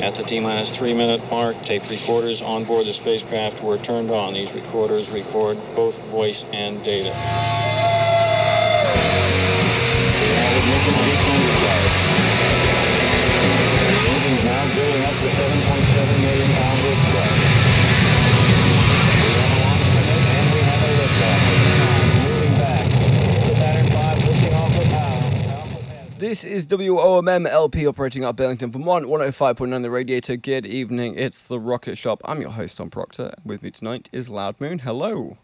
At the T-minus three-minute mark, tape recorders on board the spacecraft were turned on. These recorders record both voice and data. Engine's now up to 7.7 This is WOMM LP operating out Burlington from 1 105.9 The Radiator. Good evening, it's the Rocket Shop. I'm your host, Tom Proctor. With me tonight is Loud Moon. Hello.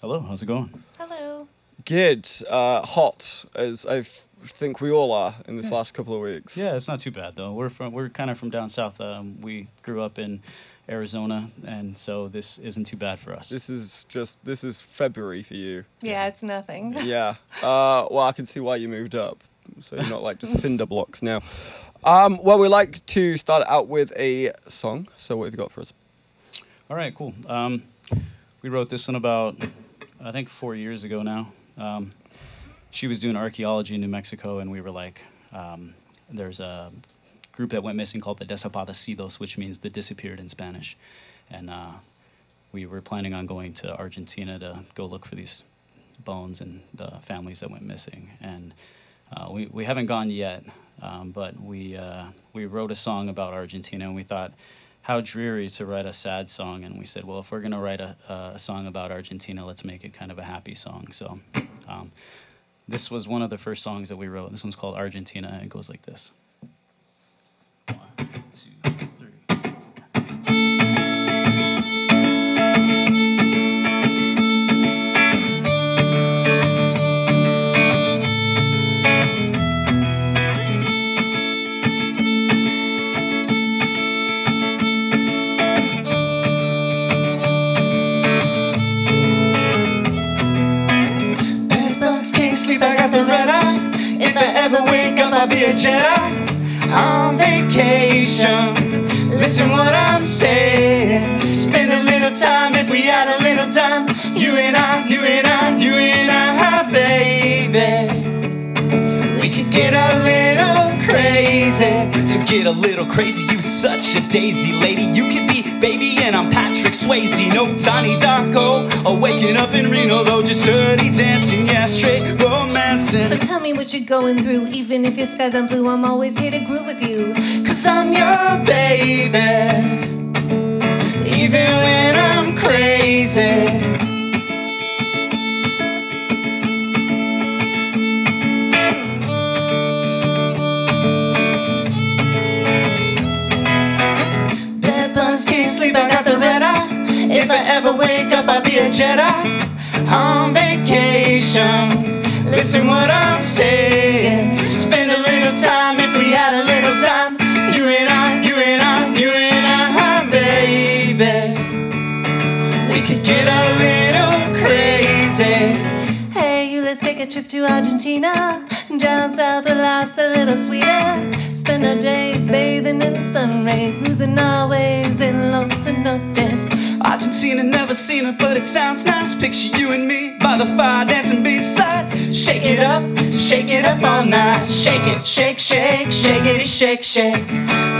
Hello, how's it going? Hello. Good. Uh, hot, as I think we all are in this last couple of weeks. Yeah, it's not too bad though. We're from we're kind of from down south. Um, we grew up in Arizona, and so this isn't too bad for us. This is just, this is February for you. Yeah, it's nothing. yeah. Uh, well, I can see why you moved up. So you're not like just cinder blocks now. Um, well, we like to start out with a song. So what have you got for us? All right, cool. Um, we wrote this one about I think four years ago now. Um, she was doing archaeology in New Mexico, and we were like, um, there's a group that went missing called the Desaparecidos, which means the disappeared in Spanish, and uh, we were planning on going to Argentina to go look for these bones and the families that went missing. And uh, we, we haven't gone yet, um, but we, uh, we wrote a song about Argentina, and we thought, how dreary to write a sad song. And we said, well, if we're going to write a, a song about Argentina, let's make it kind of a happy song. So um, this was one of the first songs that we wrote. This one's called Argentina, and it goes like this. Ever wake up, I'll be a Jedi on vacation. Listen what I'm saying. Spend a little time if we had a little time. You and I, you and I, you and I, baby. We could get a little crazy. So get a little crazy. You such a daisy lady. You could be baby, and I'm Patrick Swayze. No Donnie Darko. Or waking up in Reno, though. Just dirty dancing. Yeah, straight romancing. So tell me what you're going through. Even if your skies aren't blue, I'm always here to groove with you. Cause I'm your baby. Even when I'm crazy. Bedbugs can't sleep, I got the red eye. If I ever wake up, I'll be a Jedi on vacation. Listen what I'm saying. Spend a little time if we had a little time. You and I, you and I, you and I, baby. We could get a little crazy. Hey, you, let's take a trip to Argentina. Down south, where life's a little sweeter. Spend our days bathing in the sun rays, losing our ways in Los Cenotes. Argentina, never seen it, but it sounds nice. Picture you and me by the fire dancing beside. Shake it up, shake it up all night. Shake it, shake, shake, shake it, shake, shake.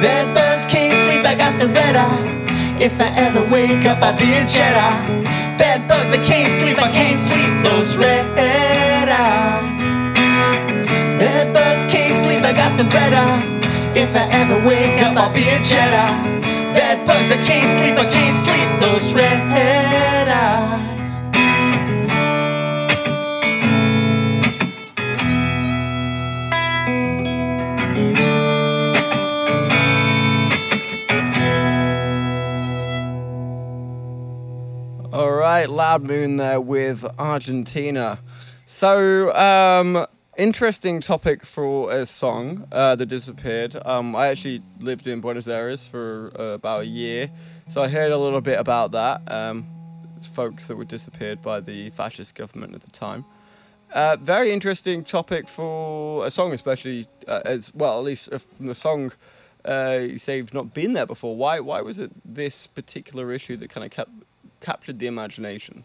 Bedbugs can't sleep, I got the red eye. If I ever wake up, I'll be a Jedi. Bedbugs, I can't sleep, I can't sleep. Those red eyes. Bedbugs can't sleep, I got the red eye. If I ever wake up, I'll be a Jedi. Bedbugs, I can't sleep, I can't sleep. Those red eyes. All right, Loud Moon there with Argentina. So, um, interesting topic for a song uh, that disappeared. Um, I actually lived in Buenos Aires for uh, about a year, so I heard a little bit about that. Um, folks that were disappeared by the fascist government at the time. Uh, very interesting topic for a song, especially uh, as well. At least the song, uh, you say you've not been there before. Why? Why was it this particular issue that kind of captured the imagination?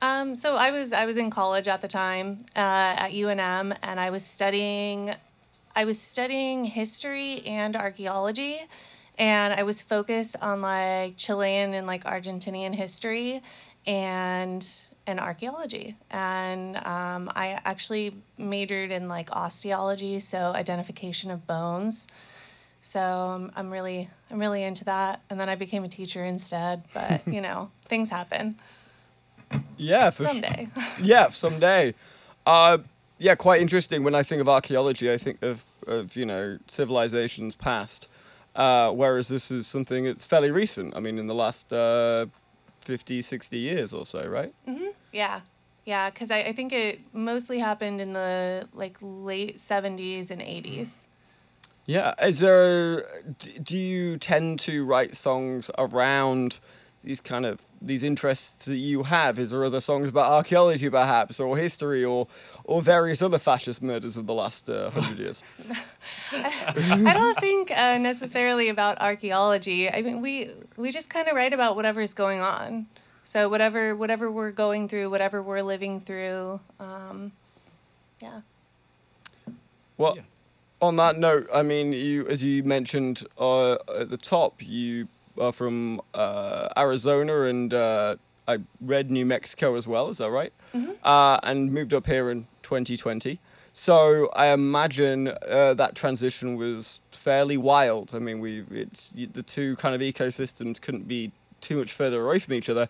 Um, so I was I was in college at the time uh, at UNM, and I was studying I was studying history and archaeology, and I was focused on like Chilean and like Argentinian history and and archaeology. And um, I actually majored in like osteology, so identification of bones. So I'm, I'm really I'm really into that. And then I became a teacher instead. But you know, things happen Yeah, for someday. yeah, someday. Uh, yeah, quite interesting. When I think of archaeology, I think of, of you know civilizations past, uh, whereas this is something that's fairly recent. I mean, in the last uh, 50, 60 years or so, right? Mhm. Yeah. Yeah, because I, I think it mostly happened in the like late 70s and 80s. Yeah. Is there? Do you tend to write songs around these kind of these interests that you have? Is there other songs about archaeology, perhaps, or history, or or various other fascist murders of the last uh, hundred years? I don't think uh, necessarily about archaeology. I mean, we we just kind of write about whatever's going on. So whatever whatever we're going through, whatever we're living through, um, yeah. Well, Yeah. on that note, I mean, you as you mentioned uh, at the top, you are from uh, Arizona, and uh, I read New Mexico as well. Is that right? Uh, and moved up here in 2020. So I imagine uh, that transition was fairly wild. I mean, we it's the two kind of ecosystems couldn't be too much further away from each other.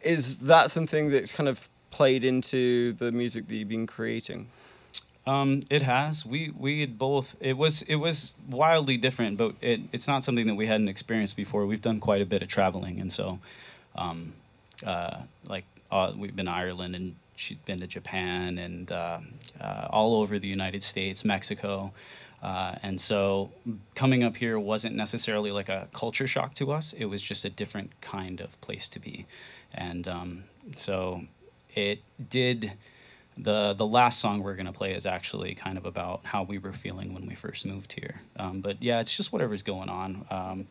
Is that something that's kind of played into the music that you've been creating? Um, it has. We we had both. It was it was wildly different, but it, it's not something that we hadn't experienced before. We've done quite a bit of traveling, and so, um, uh, like uh, we've been to Ireland, and she'd been to Japan, and uh, uh, all over the United States, Mexico, uh, and so coming up here wasn't necessarily like a culture shock to us. It was just a different kind of place to be, and um, so it did the the last song we're gonna play is actually kind of about how we were feeling when we first moved here. Um, but yeah, it's just whatever's going on. Um,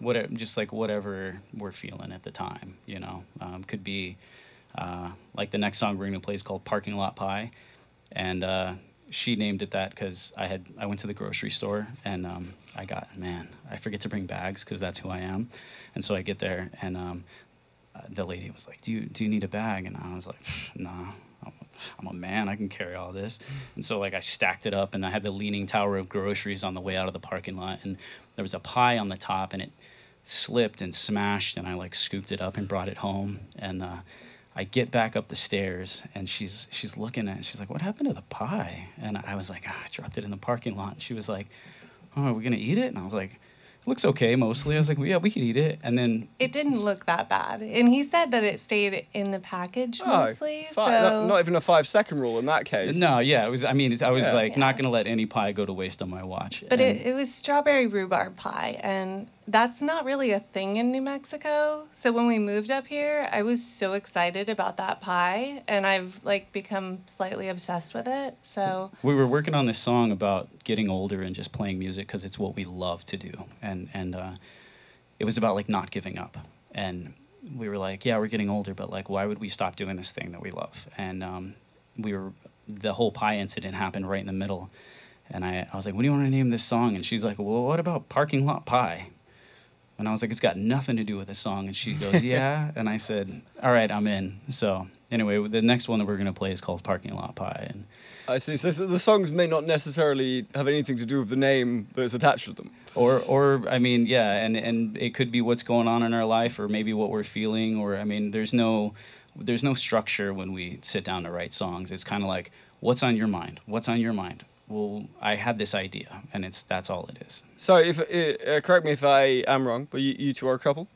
whatever, just like whatever we're feeling at the time, you know. Um, could be uh, like the next song we're gonna play is called "Parking Lot Pie," and uh, she named it that because I had I went to the grocery store and um, I got man I forget to bring bags because that's who I am, and so I get there and um, uh, the lady was like, "Do you do you need a bag?" And I was like, "Nah, I'm a man. I can carry all this." And so like I stacked it up, and I had the leaning tower of groceries on the way out of the parking lot, and there was a pie on the top, and it slipped and smashed, and I like scooped it up and brought it home, and. Uh, I get back up the stairs and she's she's looking at it. She's like, "What happened to the pie?" And I was like, ah, "I dropped it in the parking lot." And she was like, "Oh, are we gonna eat it?" And I was like, "It looks okay mostly." I was like, well, "Yeah, we could eat it." And then It didn't look that bad, and he said that it stayed in the package oh, mostly. fi- so not, not even a five second rule in that case. No, yeah, it was. I mean, it's, I was Yeah. like not gonna let any pie go to waste on my watch. But And- it, it was strawberry rhubarb pie, and that's not really a thing in New Mexico. So when we moved up here, I was so excited about that pie, and I've like become slightly obsessed with it. So we were working on this song about getting older and just playing music because it's what we love to do, and and uh, it was about like not giving up. And we were like, yeah, we're getting older, but like, why would we stop doing this thing that we love? And um, we were the whole pie incident happened right in the middle, and I I was like, what do you want to name this song? And she's like, well, what about parking lot pie? And I was like, it's got nothing to do with the song. And she goes, yeah. and I said, all right, I'm in. So anyway, the next one that we're gonna play is called Parking Lot Pie, and I see. So, so the songs may not necessarily have anything to do with the name that's attached to them. or or I mean, yeah, and and it could be what's going on in our life, or maybe what we're feeling, or I mean, there's no there's no structure when we sit down to write songs. It's kind of like, what's on your mind? What's on your mind? Well, I had this idea, and it's that's all it is. So, if uh, uh, correct me if I am wrong, but you, you two are a couple.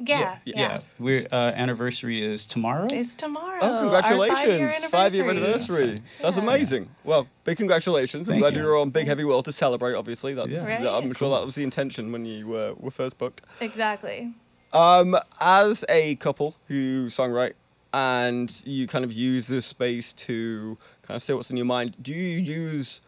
yeah, yeah. yeah. We're uh, anniversary is tomorrow. It's tomorrow. Oh, our congratulations! five-year Five-year anniversary. anniversary. That's Yeah. amazing. Well, big congratulations! I'm Thank glad you. you were on Big Heavy World to celebrate. Obviously, that's Yeah. Right. I'm sure that was the intention when you uh, were first booked. Exactly. Um, as a couple who songwrite and you kind of use this space to kind of say what's in your mind, do you use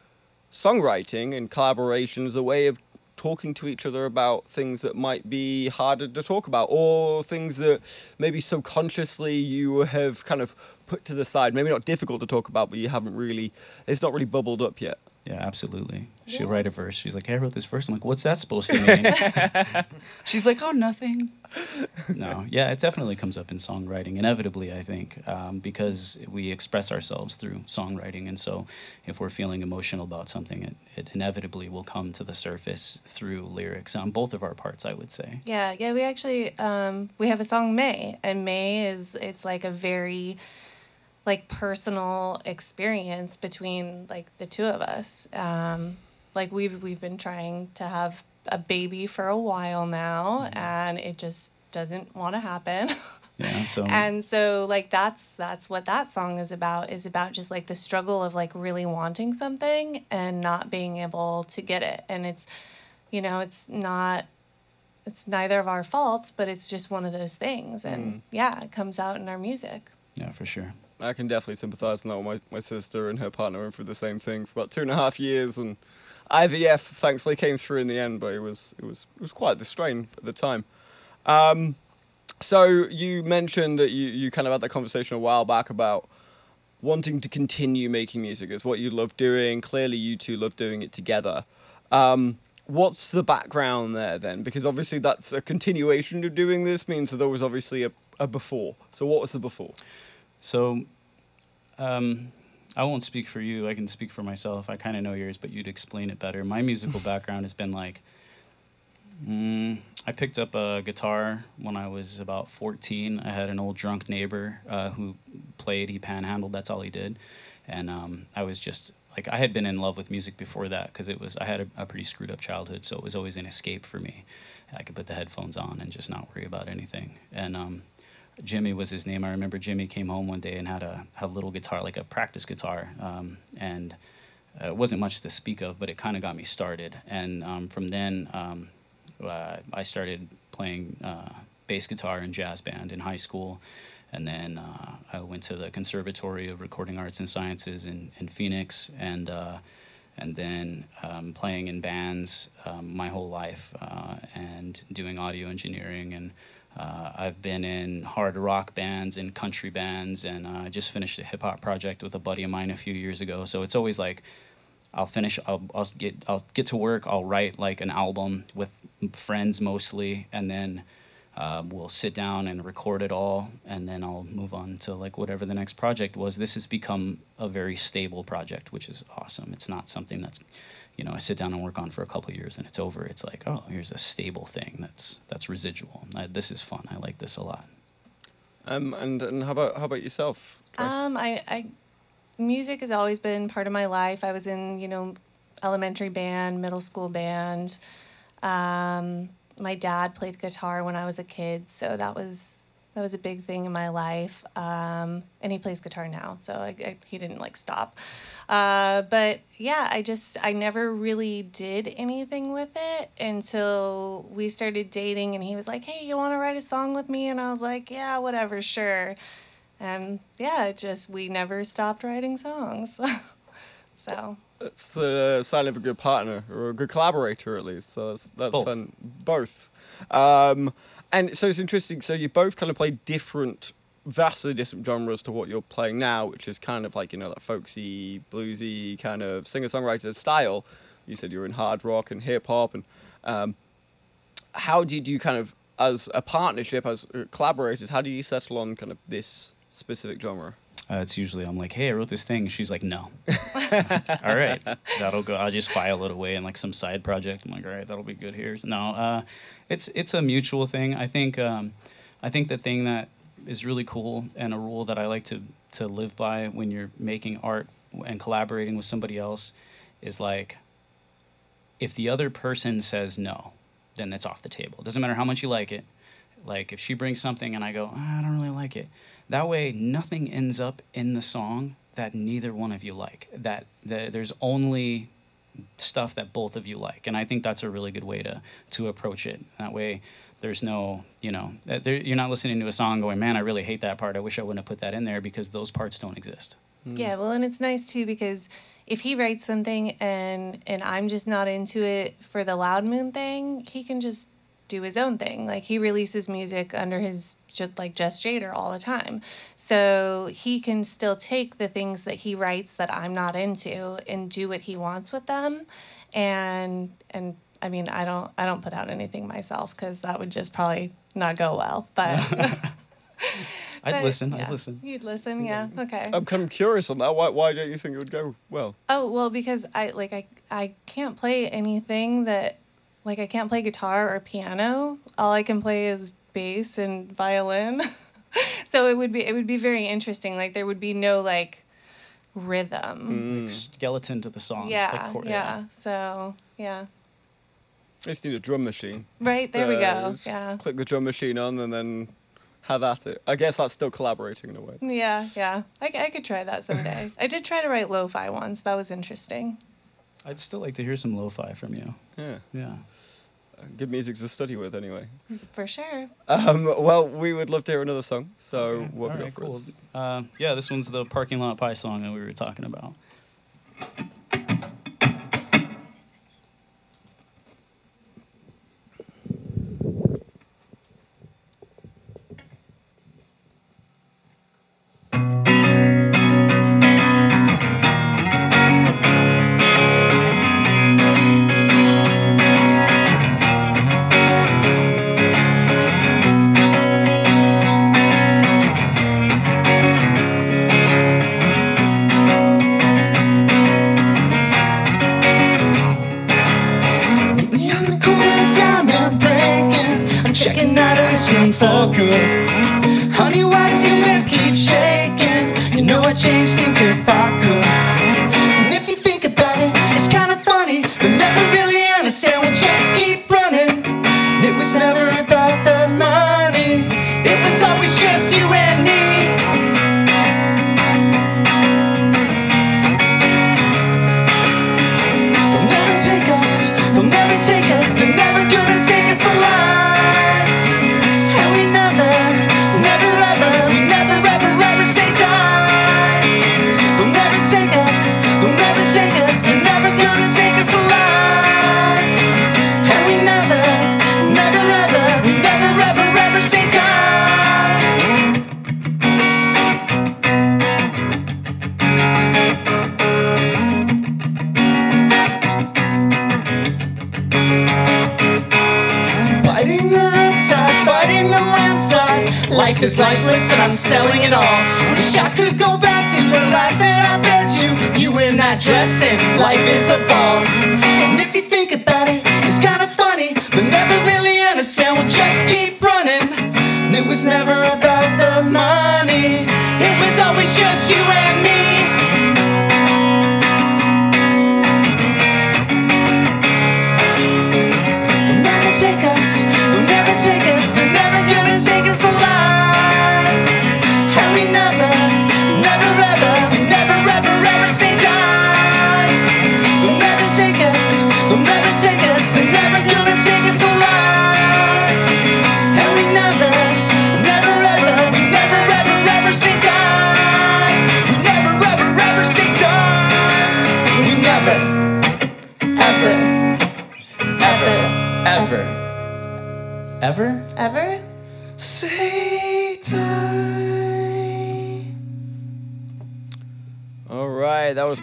songwriting and collaboration as a way of talking to each other about things that might be harder to talk about or things that maybe subconsciously you have kind of put to the side. Maybe not difficult to talk about but you haven't really it's not really bubbled up yet Yeah, absolutely. She'll write a verse. She's like, hey, I wrote this verse. I'm like, what's that supposed to mean? She's like, oh, nothing. No, yeah, it definitely comes up in songwriting, inevitably, I think, um, because we express ourselves through songwriting. And so if we're feeling emotional about something, it, it inevitably will come to the surface through lyrics on both of our parts, I would say. Yeah, yeah, we actually um, we have a song May, and May is it's like a very like personal experience between like the two of us. Um, like we've we've been trying to have a baby for a while now, and it just doesn't want to happen. Yeah, so and so like that's that's what that song is about is about just like the struggle of like really wanting something and not being able to get it and it's you know it's not it's neither of our faults but it's just one of those things and yeah it comes out in our music yeah, for sure. I can definitely sympathise now. My my sister and her partner went through the same thing for about two and a half years, and IVF thankfully came through in the end, but it was it was it was quite the strain at the time. Um, so you mentioned that you you kind of had that conversation a while back about wanting to continue making music is what you love doing. Clearly, you two love doing it together. Um, what's the background there then? Because obviously that's a continuation of doing this means that there was obviously a, a before. So what was the before? So, um, I won't speak for you. I can speak for myself. I kind of know yours, but you'd explain it better. My musical background has been like, mm, I picked up a guitar when I was about 14. I had an old drunk neighbor uh, who played. He panhandled. That's all he did, and um, I was just like I had been in love with music before that because it was I had a, a pretty screwed up childhood, so it was always an escape for me. I could put the headphones on and just not worry about anything. And um, Jimmy was his name. I remember Jimmy came home one day and had a had a little guitar, like a practice guitar, um, and uh, it wasn't much to speak of, but it kind of got me started. And um, from then, um, uh, I started playing uh, bass guitar in jazz band in high school, and then uh, I went to the Conservatory of Recording Arts and Sciences in in Phoenix, and uh, and then um, playing in bands um, my whole life uh, and doing audio engineering and uh, I've been in hard rock bands and country bands and uh, I just finished a hip hop project with a buddy of mine a few years ago. So it's always like I'll finish I'll, I'll get I'll get to work I'll write like an album with friends mostly and then um, we'll sit down and record it all and then i'll move on to like whatever the next project was. This has become a very stable project which is awesome. It's not something that's you know i sit down and work on for a couple years and it's over it's like oh here's a stable thing that's that's residual I, this is fun i like this a lot Um, and and how about how about yourself? Um, I, I, music has always been part of my life. I was in, you know, elementary band, middle school band. Um, my dad played guitar when I was a kid, so that was that was a big thing in my life. Um, and he plays guitar now, so I, I, he didn't like stop. Uh, but yeah, I just I never really did anything with it until we started dating, and he was like, "Hey, you want to write a song with me?" And I was like, "Yeah, whatever, sure." And yeah, just we never stopped writing songs. so It's a sign of a good partner or a good collaborator, at least. So that's that's Both. fun. Both. Um, and so it's interesting. So you both kind of play different, vastly different genres to what you're playing now, which is kind of like you know that folksy, bluesy kind of singer-songwriter style. You said you were in hard rock and hip hop, and um, how did you kind of, as a partnership, as uh, collaborators, how do you settle on kind of this specific genre? Uh, it's usually i'm like hey i wrote this thing. She's like no. All right that'll go i'll just file it away in like some side project. I'm like all right that'll be good here. No uh, it's it's a mutual thing. I think um, i think the thing that is really cool and a rule that i like to to live by when you're making art and collaborating with somebody else is like if the other person says no then it's off the table. Doesn't matter how much you like it like if she brings something and i go "Ah, i don't really like it. That way nothing ends up in the song that neither one of you like. That the, there's only stuff that both of you like and i think that's a really good way to to approach it. That way there's no you know there, you're not listening to a song going man i really hate that part. I wish i wouldn't have put that in there because those parts don't exist. Yeah, well, and it's nice too because if he writes something and and I'm just not into it for the loud moon thing, he can just do his own thing. Like he releases music under his just like Jess Jader all the time. So he can still take the things that he writes that I'm not into and do what he wants with them. And and I mean, I don't I don't put out anything myself cuz that would just probably not go well. But I'd but, listen. yeah. I'd listen. You'd listen, yeah. Okay. I'm kind of curious on that. Why, why don't you think it would go well? Oh well, because I like I I can't play anything that like I can't play guitar or piano. All I can play is bass and violin. so it would be it would be very interesting. Like there would be no like rhythm. Mm. Like skeleton to the song. Yeah, like chord- yeah. So yeah. I just need a drum machine. Right there we go. Yeah. Click the drum machine on and then have at it. I guess that's still collaborating in a way. Yeah, yeah. I, I could try that someday. I did try to write lo-fi once. That was interesting. I'd still like to hear some lo-fi from you. Yeah. Yeah. Good music to study with anyway. For sure. Um, well, we would love to hear another song. So Okay, what we got alright, for cool. us? Uh, yeah, this one's the parking lot pie song that we were talking about. Change things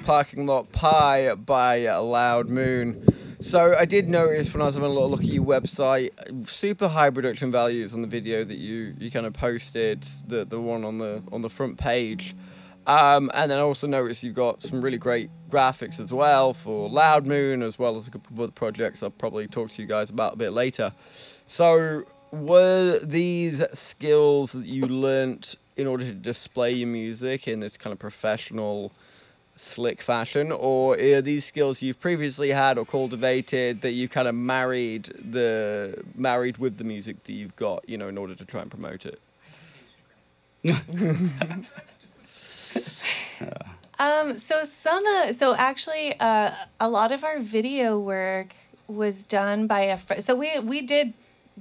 Parking Lot Pie by Loud Moon. So I did notice when I was having a little look at your website, super high production values on the video that you, you kind of posted, the the one on the on the front page. Um, and then I also noticed you've got some really great graphics as well for Loud Moon, as well as a couple of other projects I'll probably talk to you guys about a bit later. So, were these skills that you learnt in order to display your music in this kind of professional, slick fashion, or are these skills you've previously had or cultivated that you've kind of married the married with the music that you've got, you know, in order to try and promote it? Um, so some, uh, so actually, uh, a lot of our video work was done by a friend. So we we did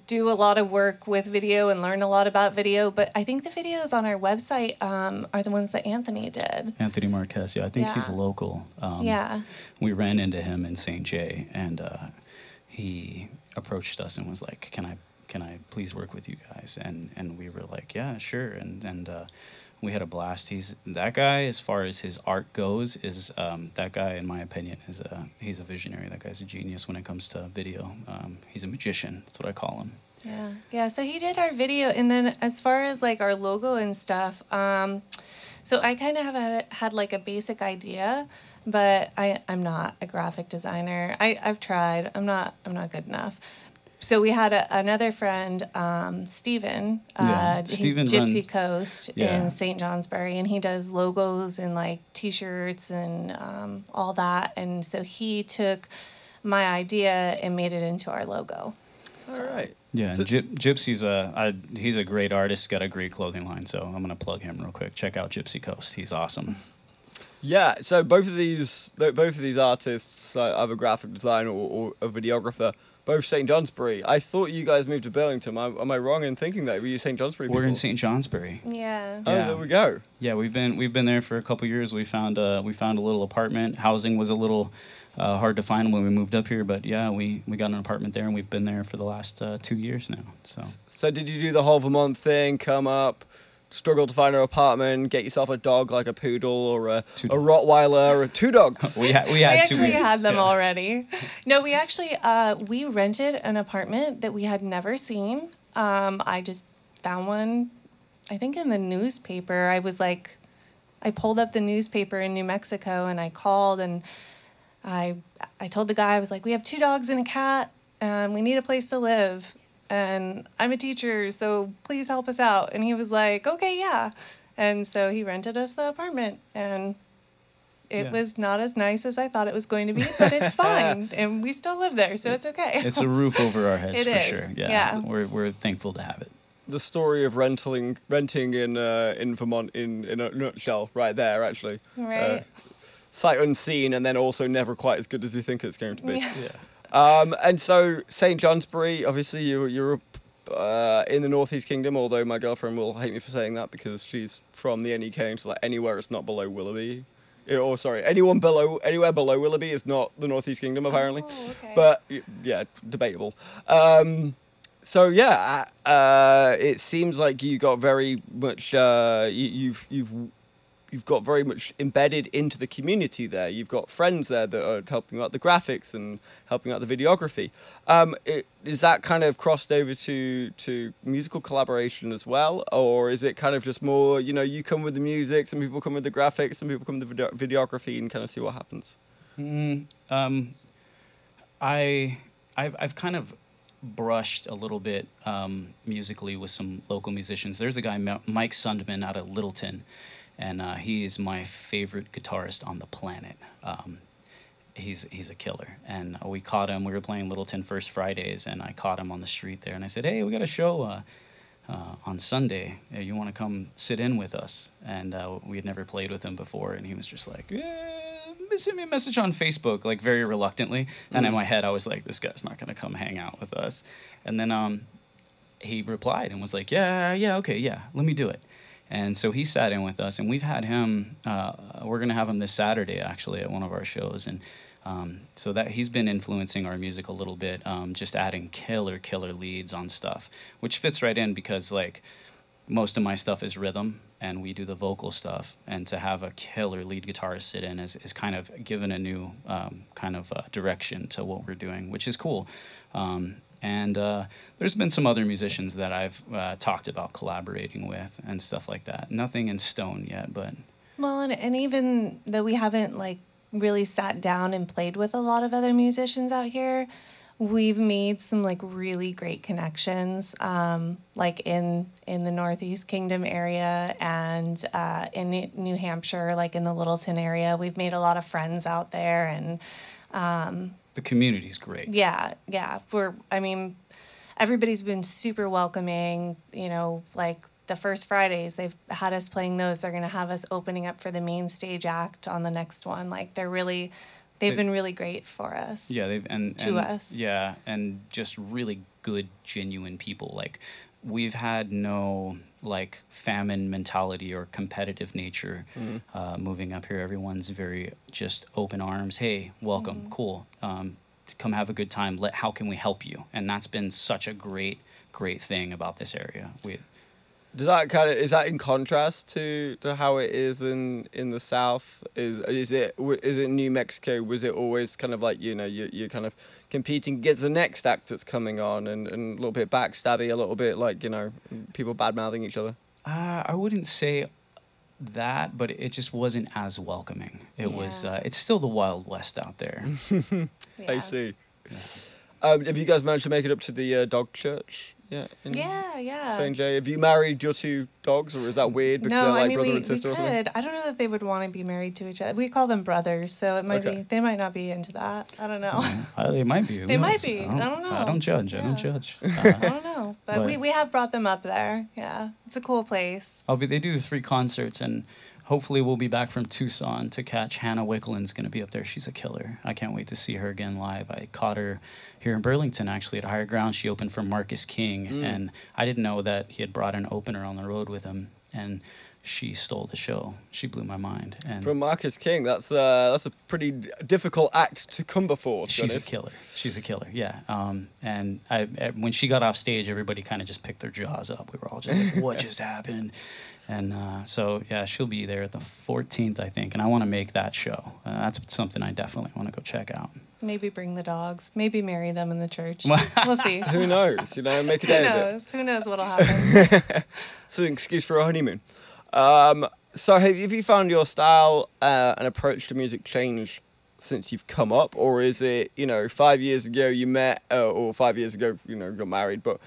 do a lot of work with video and learn a lot about video, but I think the videos on our website um, are the ones that Anthony did. Anthony Marquez. Yeah, I think he's Yeah. local. Um, Yeah. We ran into him in St. J, and uh, he approached us and was like, "Can I can I please work with you guys?" And and we were like, "Yeah, sure." And and uh, we had a blast. He's that guy as far as his art goes is um, that guy in my opinion is a he's a visionary. That guy's a genius when it comes to video. Um, he's a magician. That's what I call him. Yeah, yeah. So he did our video, and then as far as like our logo and stuff, um, so I kind of have had, had like a basic idea, but I I'm not a graphic designer. I I've tried. I'm not I'm not good enough. So we had a, another friend, um, Steven, Yeah, uh, he- Gypsy runs- Coast Yeah. in St. Johnsbury, and he does logos and like T-shirts and um, all that. And so he took my idea and made it into our logo. All right. Yeah, So- and Gyp- Gypsy's a I, he's a great artist. Got a great clothing line, so I'm gonna plug him real quick. Check out Gypsy Coast. He's awesome. Yeah, so both of these, both of these artists, uh, either graphic design or, or a videographer, both St. Johnsbury. I thought you guys moved to Burlington. Am, am I wrong in thinking that? Were you St. Johnsbury? We're in? St. Johnsbury. Yeah. Oh, Yeah. there we go. Yeah, we've been we've been there for a couple years. We found uh, we found a little apartment. Housing was a little uh, hard to find when we moved up here, but yeah, we, we got an apartment there, and we've been there for the last uh, two years now. So So did you do the whole Vermont thing? Come up, struggle to find an apartment, get yourself a dog like a poodle or a, Two a Rottweiler, or two dogs. we had we had We had actually two. had them yeah. already. No, we actually uh, we rented an apartment that we had never seen. Um, I just found one, I think in the newspaper. I was like, I pulled up the newspaper in New Mexico and I called and I I told the guy I was like, we have two dogs and a cat and we need a place to live and I'm a teacher, so please help us out. And he was like, okay, yeah. And so he rented us the apartment and it Yeah. was not as nice as I thought it was going to be, but it's fine. and we still live there, so it's okay. It's a roof over our heads It for is, sure. Yeah, yeah. we're we're thankful to have it. the story of renting renting in uh, in Vermont in in a nutshell, right there actually. Uh, sight unseen, and then also never quite as good as you think it's going to be. Yeah. Yeah. Um, and so St. Johnsbury, obviously you you're uh, in the Northeast Kingdom. Although my girlfriend will hate me for saying that because she's from the NEK and she's like anywhere it's not below Willoughby. Or sorry, anyone below anywhere below Willoughby is not the Northeast Kingdom apparently. Oh, okay. But yeah, debatable. Um, so yeah, uh, it seems like you got very much. Uh, you, you've you've you've got very much embedded into the community there. You've got friends there that are helping out the graphics and helping out the videography. Um, it, is that kind of crossed over to to musical collaboration as well, or is it kind of just more? You know, you come with the music, some people come with the graphics, some people come with the video- videography, and kind of see what happens. Mm, um, I I've, I've kind of brushed a little bit um, musically with some local musicians. There's a guy Mike Sundman out of Littleton, and uh, he's my favorite guitarist on the planet. Um, he's he's a killer, and we caught him. We were playing Littleton First Fridays, and I caught him on the street there, and I said, "Hey, we got a show." Uh, uh, on Sunday, you want to come sit in with us? And uh, we had never played with him before, and he was just like, eh, send me a message on Facebook, like very reluctantly. And in my head, I was like, this guy's not going to come hang out with us. And then um, he replied and was like, yeah, yeah, okay, yeah, let me do it. And so he sat in with us, and we've had him. Uh, we're going to have him this Saturday, actually, at one of our shows, and um, so that he's been influencing our music a little bit, um, just adding killer, killer leads on stuff, which fits right in because like most of my stuff is rhythm, and we do the vocal stuff, and to have a killer lead guitarist sit in is, is kind of given a new um, kind of uh, direction to what we're doing, which is cool. Um, and uh, there's been some other musicians that I've uh, talked about collaborating with and stuff like that. Nothing in stone yet, but Well, and, and even though we haven't like really sat down and played with a lot of other musicians out here, we've made some like really great connections, um, like in in the Northeast Kingdom area and uh, in New- Hampshire, like in the Littleton area. We've made a lot of friends out there, and the community's great. yeah, yeah. We're, I mean, everybody's been super welcoming. You know, like the first Fridays, they've had us playing those. They're going to have us opening up for the main stage act on the next one. Like they're really, they've They- been really great for us. Yeah, they've and, To and- us. Yeah, and just really good, genuine people. Like we've had no like famine mentality or competitive nature uh, moving up here. Everyone's very just open arms. Hey, welcome, cool. Um, come have a good time. Let how can we help you? And that's been such a great great thing about this area. We Does that kind of is that in contrast to, to how it is in, in the south? Is is it w- is it New Mexico? Was it always kind of like you know you you're kind of competing against the next act that's coming on and, and a little bit backstabby, a little bit like you know people bad mouthing each other. Uh, I wouldn't say that, but it just wasn't as welcoming. It was. Uh, it's still the Wild West out there. I Yeah. see. Um, have you guys managed to make it up to the uh, dog church? Yeah. Yeah, yeah. St. J. Have you married your two dogs, or is that weird because no, they're like I mean brother we, and sister we or something? could. I don't know that they would want to be married to each other. We call them brothers, so it might Okay. be. They might not be into that. I don't know. Uh, they might be. They might be. I don't I know. I don't judge. I don't Yeah. judge. I Uh, don't know, but, But- we, we have brought them up there. Yeah, it's a cool place. I'll be. They do three concerts, and hopefully we'll be back from Tucson to catch Hannah Wicklund's going to be up there. She's a killer. I can't wait to see her again live. I caught her here in Burlington actually at Higher Ground. She opened for Marcus King, Mm. and I didn't know that he had brought an opener on the road with him, and she stole the show. She blew my mind, and From Marcus King, that's uh, that's a pretty d- difficult act to come before. To be She's a killer. She's a killer. Yeah. Um, and I- when she got off stage, everybody kind of just picked their jaws up. We were all just like, "What just happened?" And uh, so yeah, she'll be there at the 14th, I think. And I want to make that show. Uh, that's something I definitely want to go check out. Maybe bring the dogs. Maybe marry them in the church. Well- we'll see. Who knows? You know, make a Who day of it. knows? Who knows what'll happen? It's an excuse for a honeymoon. Um, so have, have you found your style uh, and approach to music change since you've come up, or is it you know five years ago you met, uh, or five years ago you know got married, but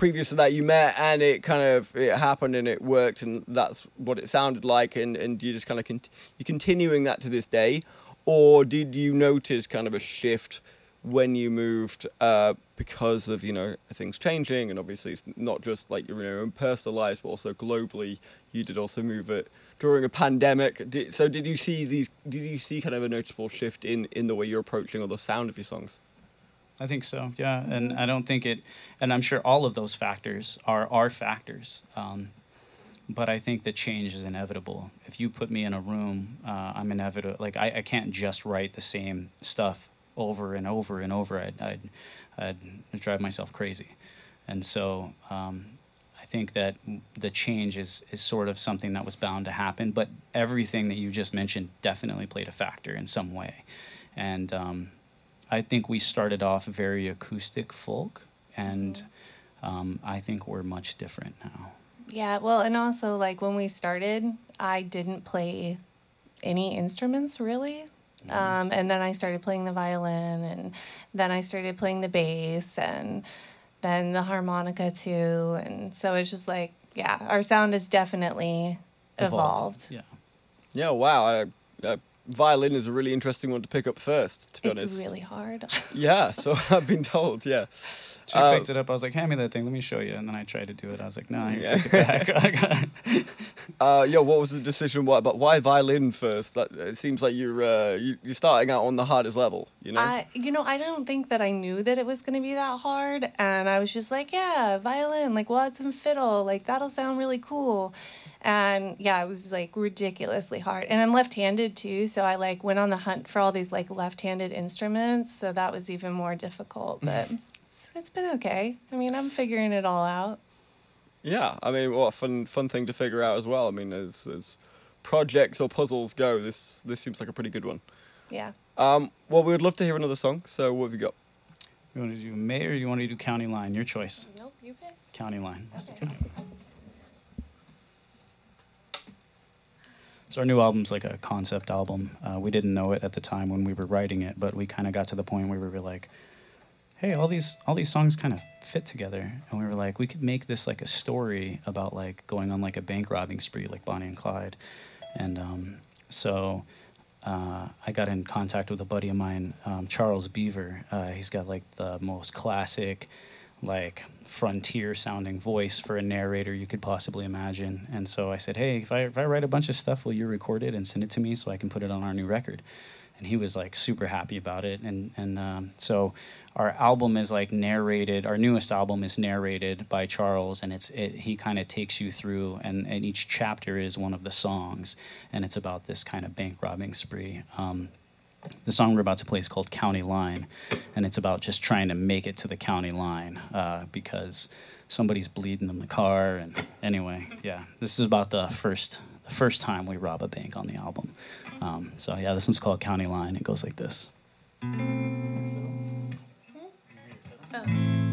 previous to that you met and it kind of it happened and it worked and that's what it sounded like and and you just kind of con- you're continuing that to this day, or did you notice kind of a shift? when you moved uh, because of you know things changing and obviously it's not just like your own personal lives but also globally you did also move it during a pandemic did, so did you see these did you see kind of a noticeable shift in in the way you're approaching or the sound of your songs I think so. Yeah. And I don't think it, and I'm sure all of those factors are are factors. Um, but I think the change is inevitable. If you put me in a room, uh, I'm inevitable. Like I, I can't just write the same stuff over and over and over. I'd, I'd, I'd drive myself crazy. And so um, I think that the change is, is sort of something that was bound to happen. But everything that you just mentioned definitely played a factor in some way. And um, I think we started off very acoustic folk, and um, I think we're much different now. yeah. Well, and also like when we started, I didn't play any instruments really. Um, and then I started playing the violin, and then I started playing the bass, and then the harmonica too. And so it's just like, yeah, our sound has definitely evolved. Yeah. yeah wow I, uh, violin is a really interesting one to pick up first to be It's honest it's really hard. yeah so i've been told yeah She Uh, picked it up. I was like, "Hand me that thing. Let me show you." And then I tried to do it. I was like, "No, you Yeah. take it back." Uh, yeah, what was the decision? Why, but why violin first? That, it seems like you're uh, you, you're starting out on the hardest level. You know. I, you know, I don't think that I knew that it was going to be that hard. And I was just like, yeah, violin, like, we'll add some fiddle, like, that'll sound really cool. And yeah, it was like ridiculously hard. And I'm left handed too. So I like went on the hunt for all these like left handed instruments. So that was even more difficult. But it's, it's been okay. I mean, I'm figuring it all out. yeah, I mean, what a fun fun thing to figure out as well. I mean, as as projects or puzzles go, this this seems like a pretty good one. Yeah. Um, well, we would love to hear another song. So what have you got? you want to do May or you want to do County Line? Your choice. Nope, you pick. County Line. Okay. County Line. So our new album's like a concept album. Uh, we didn't know it at the time when we were writing it, but we kind of got to the point where we were like, "Hey, all these all these songs kind of fit together," and we were like, "We could make this like a story about like going on like a bank robbing spree, like Bonnie and Clyde." And um, so uh, I got in contact with a buddy of mine, um, Charles Beaver. Uh, he's got like the most classic, like frontier sounding voice for a narrator you could possibly imagine. And so I said, Hey, if I, if I write a bunch of stuff, will you record it and send it to me so I can put it on our new record? And he was like super happy about it. And, and um, so our album is like narrated, our newest album is narrated by Charles, and it's it, he kind of takes you through, and, and each chapter is one of the songs, and it's about this kind of bank robbing spree. Um, the song we're about to play is called County Line, and it's about just trying to make it to the county line uh, because somebody's bleeding in the car. And anyway, yeah, this is about the first the first time we rob a bank on the album. Um, so yeah, this one's called County Line. It goes like this. Little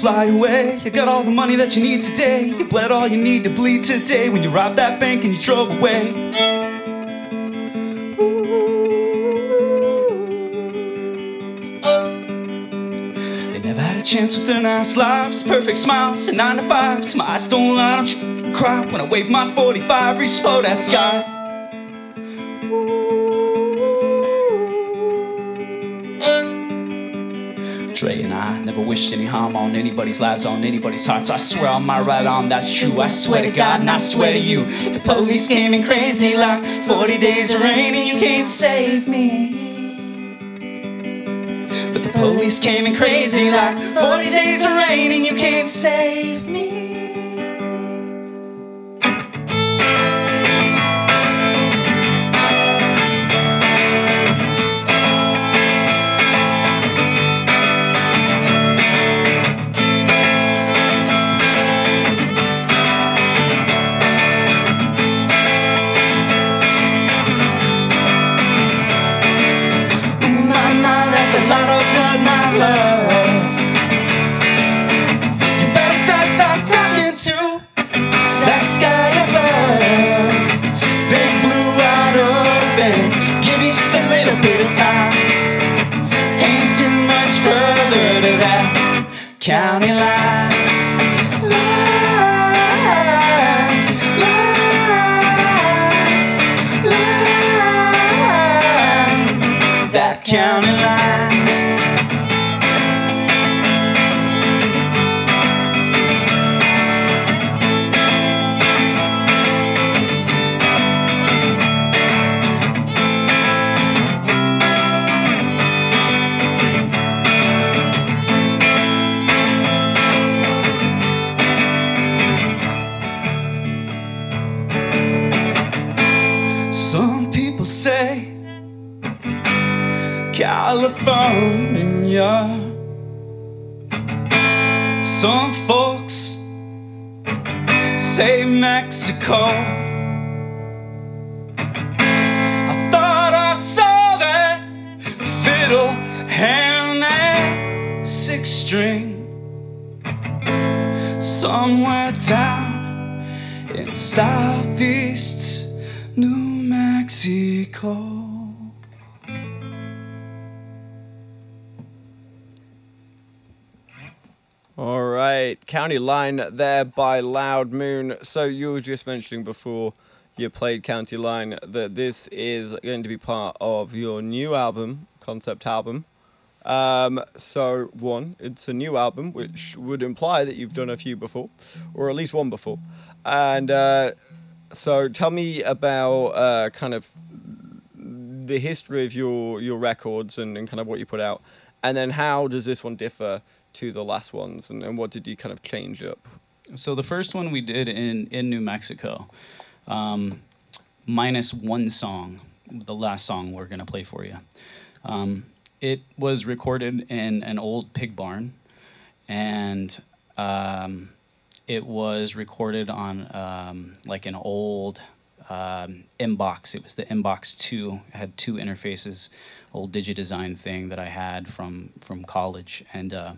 fly away. You got all the money that you need today. You bled all you need to bleed today when you robbed that bank and you drove away. They never had a chance with their nice lives, perfect smiles and nine to fives. My eyes don't lie, don't you cry when I wave my 45, reach for that sky. Never wished any harm on anybody's lives, on anybody's hearts. I swear on my right arm, that's true. I swear to God and I swear to you. The police came in crazy like 40 days of rain and you can't save me. But the police came in crazy like 40 days of rain and you can't save me. Fiddle and that six string somewhere down in southeast New Mexico. All right, County Line there by Loud Moon. So you were just mentioning before you played County Line that this is going to be part of your new album, concept album. Um, so one, it's a new album, which would imply that you've done a few before, or at least one before. And uh, so tell me about uh, kind of the history of your your records and, and kind of what you put out, and then how does this one differ to the last ones, and, and what did you kind of change up? So the first one we did in in New Mexico, um, minus one song, the last song we're gonna play for you. Um, it was recorded in an old pig barn, and um, it was recorded on um, like an old um, Mbox. It was the Mbox two. It had two interfaces, old DigiDesign thing that I had from from college, and uh,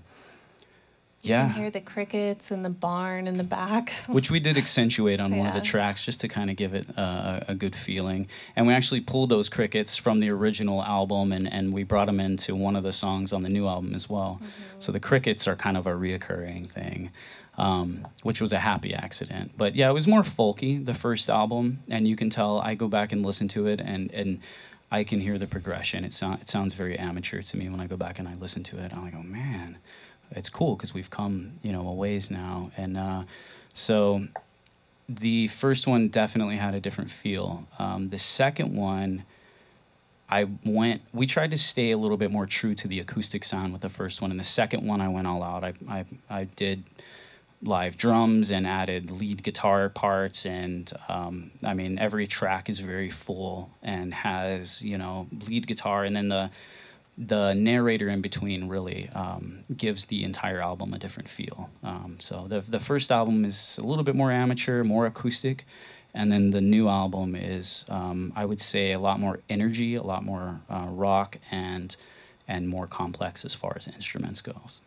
You Yeah. can hear the crickets in the barn in the back. which we did accentuate on one of the tracks just to kind of give it uh, a good feeling. And we actually pulled those crickets from the original album and, and we brought them into one of the songs on the new album as well. So the crickets are kind of a reoccurring thing, um, which was a happy accident. But yeah, it was more folky, the first album. And you can tell, I go back and listen to it and, and I can hear the progression. It, sound, it sounds very amateur to me when I go back and I listen to it. I'm like, oh man, it's cool because we've come, you know, a ways now. And uh, so the first one definitely had a different feel. Um, the second one, I went. We tried to stay a little bit more true to the acoustic sound with the first one, and the second one I went all out. I I, I did live drums and added lead guitar parts, and um, I mean every track is very full and has you know lead guitar, and then the the narrator in between really um, gives the entire album a different feel. Um, so the the first album is a little bit more amateur, more acoustic, and then the new album is um, I would say a lot more energy, a lot more uh, rock, and and more complex as far as instruments goes.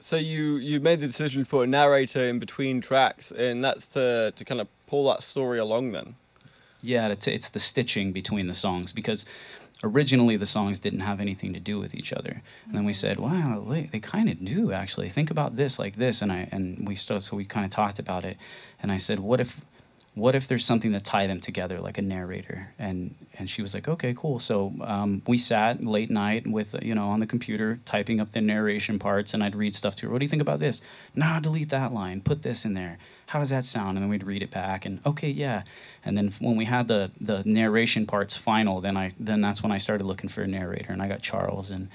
So you you made the decision to put a narrator in between tracks, and that's to to kind of pull that story along. Then. Yeah, it's, it's the stitching between the songs because originally the songs didn't have anything to do with each other, and then we said, "Wow, they kind of do actually. Think about this like this," and I and we started, so we kind of talked about it, and I said, "What if, what if there's something to tie them together, like a narrator?" And and she was like, "Okay, cool." So um, we sat late night with you know on the computer typing up the narration parts, and I'd read stuff to her. What do you think about this? Nah, delete that line. Put this in there. How does that sound? And then we'd read it back, and okay, yeah. And then when we had the the narration parts final, then I then that's when I started looking for a narrator, and I got Charles, and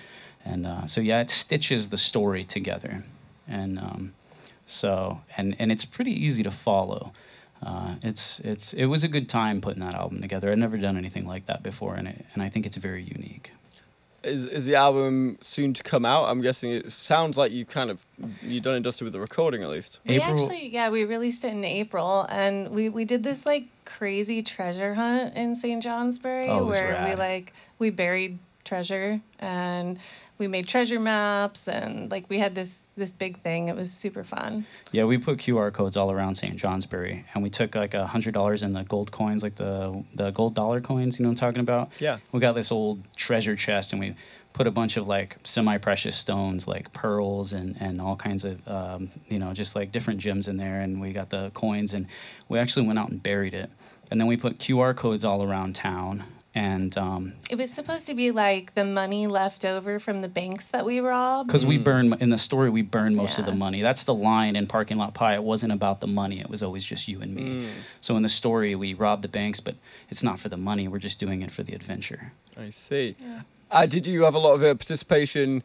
and uh, so yeah, it stitches the story together, and um, so and and it's pretty easy to follow. Uh, it's it's it was a good time putting that album together. I'd never done anything like that before, and it, and I think it's very unique. Is is the album soon to come out? I'm guessing it sounds like you kind of you done and dusted with the recording at least. We April- actually, yeah, we released it in April, and we we did this like crazy treasure hunt in St. Johnsbury, Oh, it was where we like we buried treasure and we made treasure maps, and like we had this this big thing. It was super fun. Yeah, we put QR codes all around St. Johnsbury, and we took like a hundred dollars in the gold coins, like the the gold dollar coins. You know what I'm talking about? Yeah. We got this old treasure chest, and we put a bunch of like semi-precious stones, like pearls and and all kinds of um, you know just like different gems in there, and we got the coins, and we actually went out and buried it, and then we put QR codes all around town, and um, It was supposed to be like the money left over from the banks that we robbed. because we burn in the story we burn most of the Yeah. money that's the line in parking lot pie it wasn't about the money it was always just you and me so in the story we rob the banks but it's not for the money we're just doing it for the adventure I see. Uh, did you have a lot of uh, participation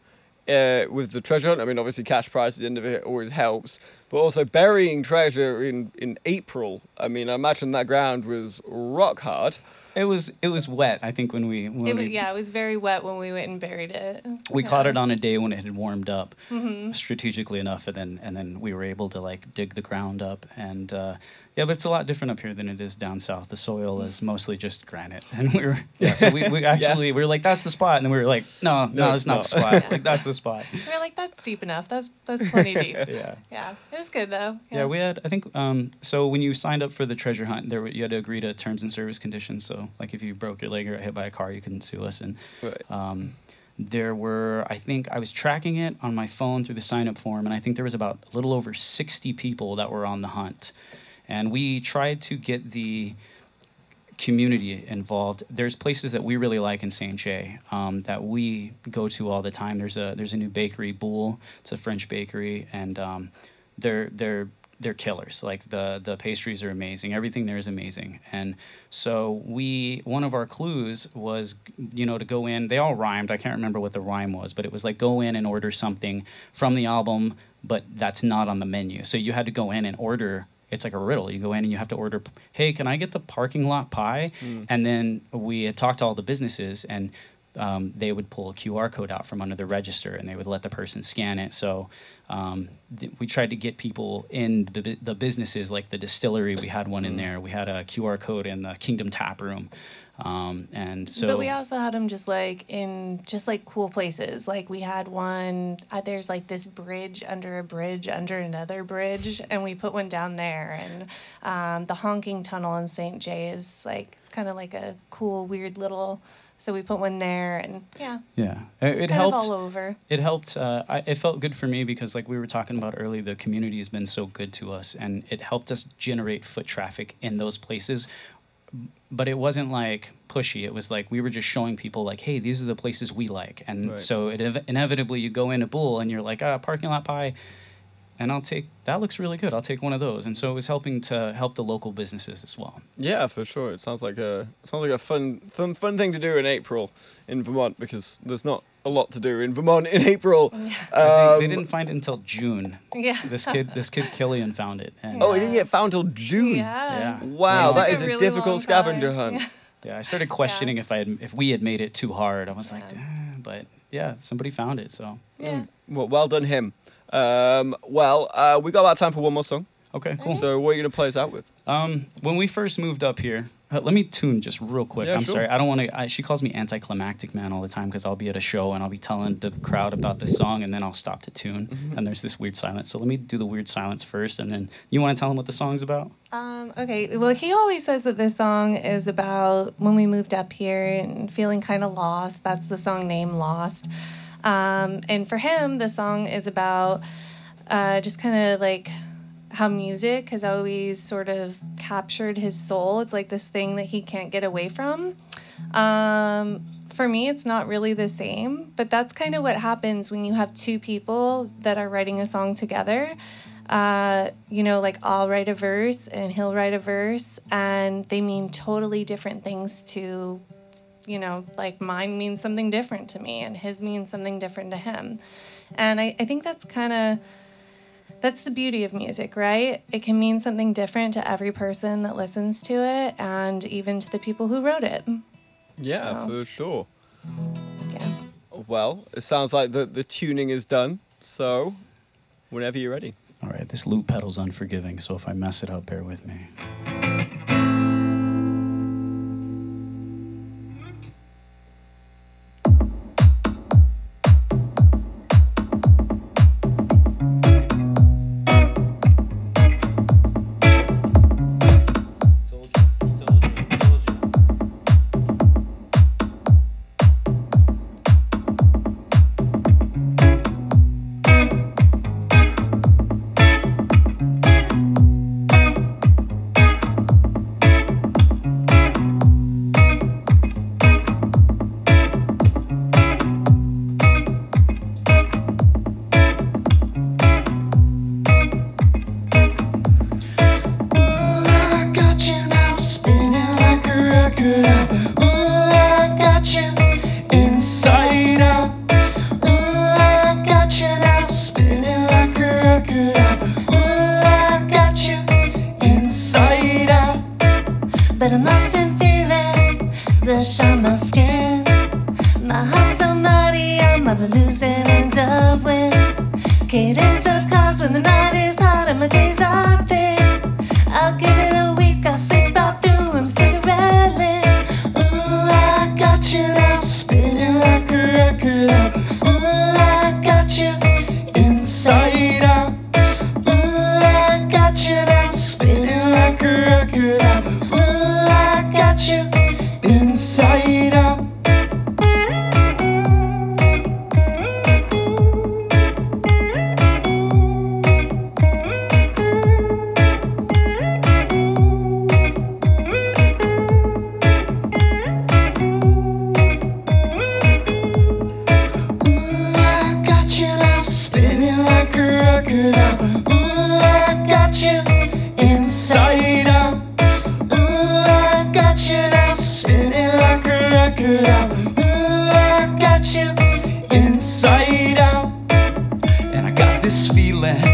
uh, with the treasure hunt? I mean, obviously, cash prize at the end of it always helps, but also burying treasure in, in April. I mean, I imagine that ground was rock hard. It was it was wet i think when we when It, we, yeah, it was very wet when we went and buried it. we Yeah. caught it on a day when it had warmed up Mm-hmm. strategically enough and then and then we were able to like dig the ground up and uh, yeah but it's a lot different up here than it is down south the soil is mostly just granite and we were yeah so we, we actually we were like that's the spot and then we were like no no, No, it's not it's the not. spot like that's the spot We were like, that's deep enough. That's that's plenty deep. yeah Yeah, it was good though. Yeah, we had. I think. Um, so when you signed up for the treasure hunt, there were, you had to agree to terms and service conditions. So like if you broke your leg or got hit by a car, you couldn't sue us. And Right. um, there were. I think I was tracking it on my phone through the sign up form, and I think there was about a little over sixty people that were on the hunt, and we tried to get the community involved. There's places that we really like in St. J um, that we go to all the time. There's a there's a new bakery, Boule. It's a French bakery, and um, they're they're they're killers. Like the the pastries are amazing. Everything there is amazing. And so we one of our clues was you know to go in. They all rhymed. I can't remember what the rhyme was, but it was like go in and order something from the album, but that's not on the menu. So you had to go in and order it's like a riddle. You go in and you have to order, hey, can I get the parking lot pie? Hmm. And then we had talked to all the businesses and um, they would pull a QR code out from under the register and they would let the person scan it. So um, th- we tried to get people in the, the businesses like the distillery. We had one in there. We had a QR code in the Kingdom Tap Room. Um, and so but we also had them just like in just like cool places. Like we had one. Uh, there's like this bridge under a bridge under another bridge, and we put one down there. And um, the honking tunnel in St. J is like it's kind of like a cool, weird little. So we put one there, and yeah, yeah, just it, it kind helped. of all over. it helped uh, I, it felt good for me because like we were talking about earlier the community has been so good to us and it helped us generate foot traffic in those places but it wasn't like pushy it was like we were just showing people like hey these are the places we like and Right. so it ev- inevitably you go into Boule and you're like ah parking lot pie and i'll take that looks really good i'll take one of those and so it was helping to help the local businesses as well Yeah, for sure. It sounds like a sounds like a fun fun fun thing to do in April in Vermont because there's not a lot to do in Vermont in April. I think Um, they didn't find it until june Yeah. this kid this kid killian found it and Oh, it didn't get found till June. Yeah. Yeah. Wow, Yeah. that Took is a a really difficult scavenger time. hunt. Yeah, I started questioning if I had if we had made it too hard. I was like, Yeah. But yeah, somebody found it. So Yeah. Well, well done him. Um, well, uh, we got about time for one more song. okay, cool. So what are you gonna play us out with? Um, when we first moved up here, uh, let me tune just real quick. Yeah, I'm sure. sorry, I don't want to. She calls me anticlimactic man all the time because I'll be at a show and I'll be telling the crowd about this song and then I'll stop to tune Mm-hmm. and there's this weird silence. So let me do the weird silence first and then you want to tell them what the song's about? Um, okay, well, he always says that this song is about when we moved up here and feeling kind of lost. That's the song name, Lost. Um, and for him, the song is about uh, just kind of like how music has always sort of captured his soul. It's like this thing that he can't get away from. Um, for me, it's not really the same, but that's kind of what happens when you have two people that are writing a song together. Uh, you know, like I'll write a verse and he'll write a verse, and they mean totally different things to, you know, like mine means something different to me, and his means something different to him. And I, I think that's kind of that's the beauty of music, right? It can mean something different to every person that listens to it and even to the people who wrote it. Yeah, So- for sure. Yeah. Well, it sounds like the the tuning is done. So, whenever you're ready. All right, this loop pedal's unforgiving, so if I mess it up, bear with me. Ooh, I got you inside out. Ooh, I got you now, spinning like a record. Ooh, I got you inside out. And I got this feeling,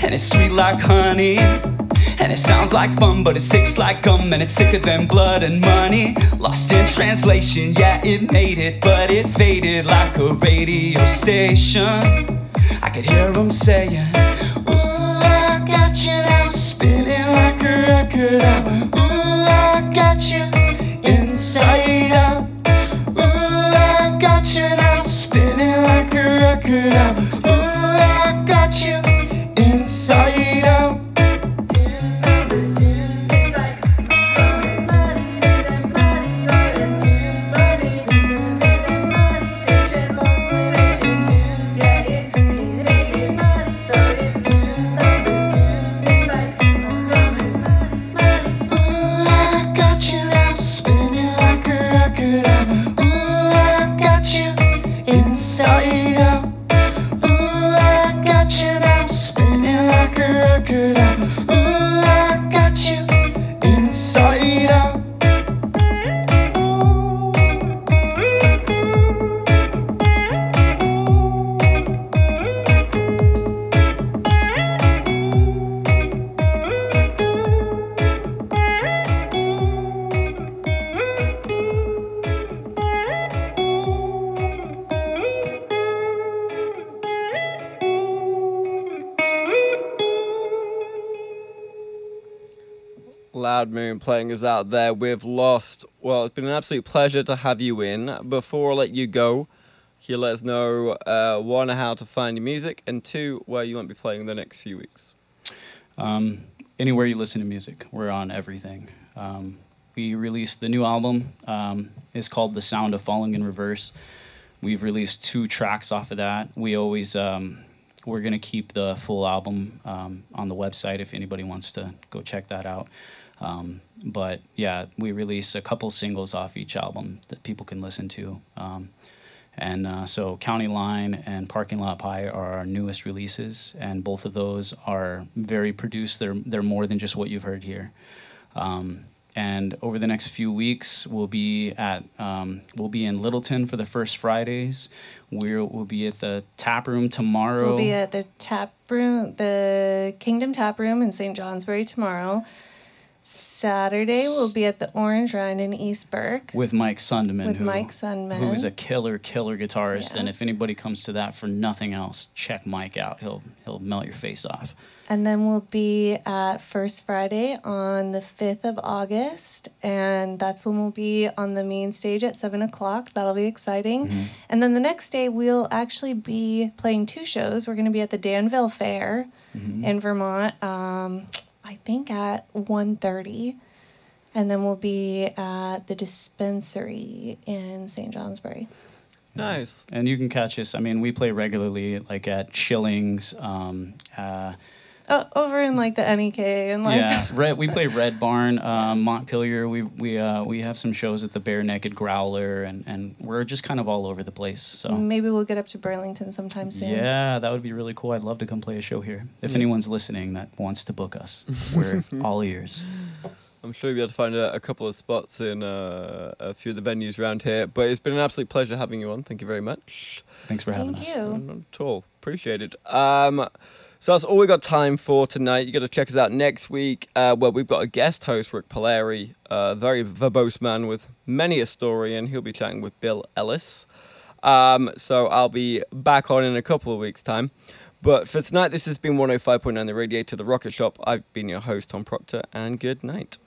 and it's sweet like honey. And it sounds like fun, but it sticks like gum, and it's thicker than blood and money. Lost in translation, yeah, it made it, but it faded like a radio station. Could hear him saying, Ooh, I got you now, spinning like a record out. Ooh, I got you inside out. Ooh, I got you now, spinning like a record out. Loud Moon playing us out there with Lost. Well, it's been an absolute pleasure to have you in. Before I let you go, can you let us know uh, one, how to find your music, and two, where you won't be playing the next few weeks? Um, anywhere you listen to music, we're on everything. Um, we released the new album. Um, it's called "The Sound of Falling in Reverse." We've released two tracks off of that. We always um, we're gonna keep the full album um, on the website if anybody wants to go check that out. Um, but yeah, we release a couple singles off each album that people can listen to. Um, and uh, so County Line and Parking Lot Pie are our newest releases, and both of those are very produced. They're they're more than just what you've heard here. Um, and over the next few weeks, we'll be at um, we'll be in Littleton for the first Fridays. We'll we'll be at the tap room tomorrow. We'll be at the tap room, the Kingdom Tap Room in St. Johnsbury tomorrow. Saturday, we'll be at the Orange Round in East Burke. with Mike Sundman, With who, Mike Sundman. who is a killer, killer guitarist. Yeah. And if anybody comes to that for nothing else, check Mike out. He'll he'll melt your face off. And then we'll be at First Friday on the 5th of August. And that's when we'll be on the main stage at 7 o'clock. That'll be exciting. And then the next day, we'll actually be playing two shows. We're going to be at the Danville Fair in Vermont, um, I think at 1.30. And then we'll be at the dispensary in St. Johnsbury. Nice. And you can catch us. I mean, we play regularly, like at Shillings. Um, uh, Oh, over in like the NEK and like yeah, Red. We play Red Barn, um, Montpelier. We we uh, we have some shows at the Bare Naked Growler, and and we're just kind of all over the place. So maybe we'll get up to Burlington sometime soon. yeah, that would be really cool. I'd love to come play a show here. If anyone's listening that wants to book us, we're all ears. I'm sure you'll be able to find a, a couple of spots in uh, a few of the venues around here. But it's been an absolute pleasure having you on. Thank you very much. Thanks for having Thank us. you. Not at all. Appreciate it. Um, so that's all we got time for tonight. You got to check us out next week, uh, where we've got a guest host, Rick Polari, a very verbose man with many a story, and he'll be chatting with Bill Ellis. Um, so I'll be back on in a couple of weeks' time. But for tonight, this has been 105.9 The Radiator, The Rocket Shop. I've been your host, Tom Proctor, and good night.